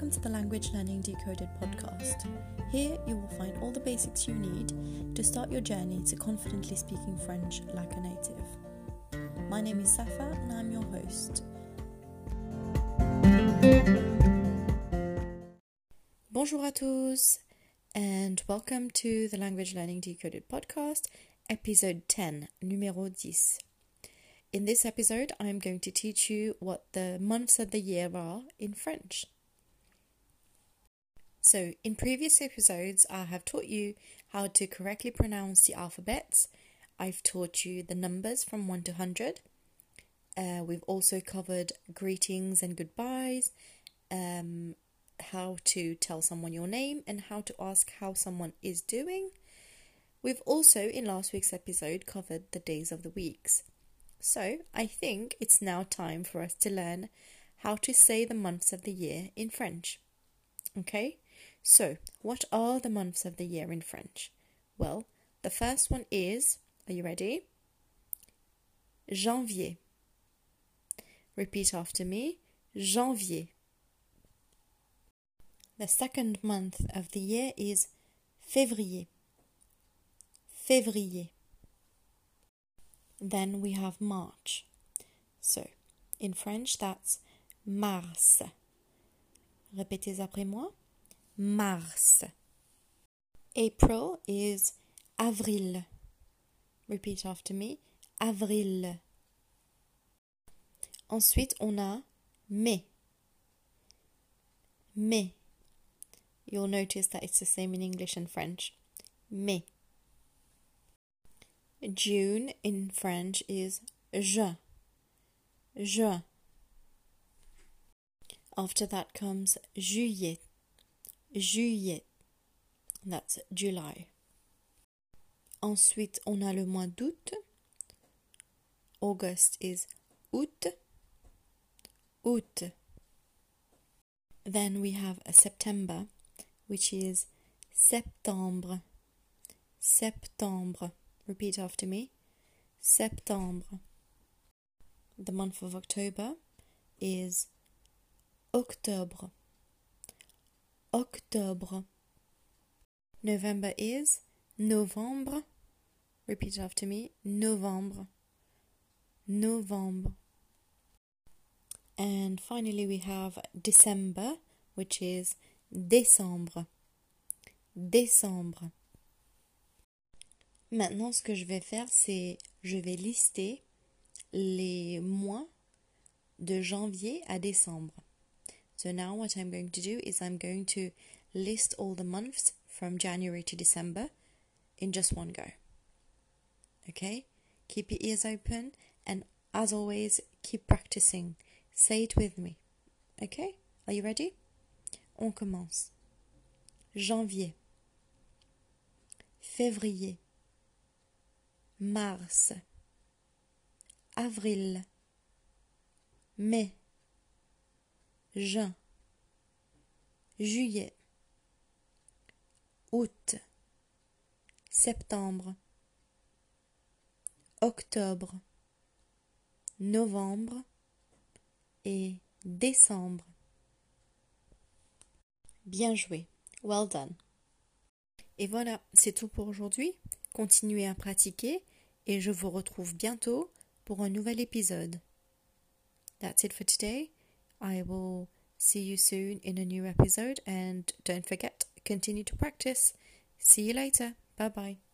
welcome to the Language Learning Decoded podcast. Here you will find all the basics you need to start your journey to confidently speaking French like a native. My name is Safa and I'm your host. Bonjour à tous and welcome to the Language Learning Decoded podcast, episode 10, numéro 10. In this episode, I'm going to teach you what the months of the year are in French. So, in previous episodes, I have taught you how to correctly pronounce the alphabets. I've taught you the numbers from 1 to 100. Uh, we've also covered greetings and goodbyes, um, how to tell someone your name, and how to ask how someone is doing. We've also, in last week's episode, covered the days of the weeks. So, I think it's now time for us to learn how to say the months of the year in French. Okay? So, what are the months of the year in French? Well, the first one is, are you ready? Janvier. Repeat after me Janvier. The second month of the year is Février. Février. Then we have March. So, in French, that's Mars. Répétez après moi. Mars. April is Avril. Repeat after me. Avril. Ensuite, on a Mai. Mai. You'll notice that it's the same in English and French. Mai. June in French is juin. Juin. After that comes juillet. Juillet. That's July. Ensuite, on a le mois d'août. August is août. Août. Then we have a September, which is septembre. Septembre. Repeat after me. Septembre. The month of October is Octobre. Octobre. November is Novembre. Repeat after me. Novembre. Novembre. And finally, we have December, which is Décembre. Décembre. Maintenant, ce que je vais faire, c'est je vais lister les mois de janvier à décembre. So now what I'm going to do is I'm going to list all the months from January to December in just one go. Okay? Keep your ears open and as always, keep practicing. Say it with me. Okay? Are you ready? On commence. Janvier. Février. Mars. Avril. Mai. Juin. Juillet. Août. Septembre. Octobre. Novembre. Et décembre. Bien joué. Well done. Et voilà, c'est tout pour aujourd'hui. Continuez à pratiquer et je vous retrouve bientôt pour un nouvel épisode. That's it for today. I will see you soon in a new episode and don't forget, continue to practice. See you later. Bye bye.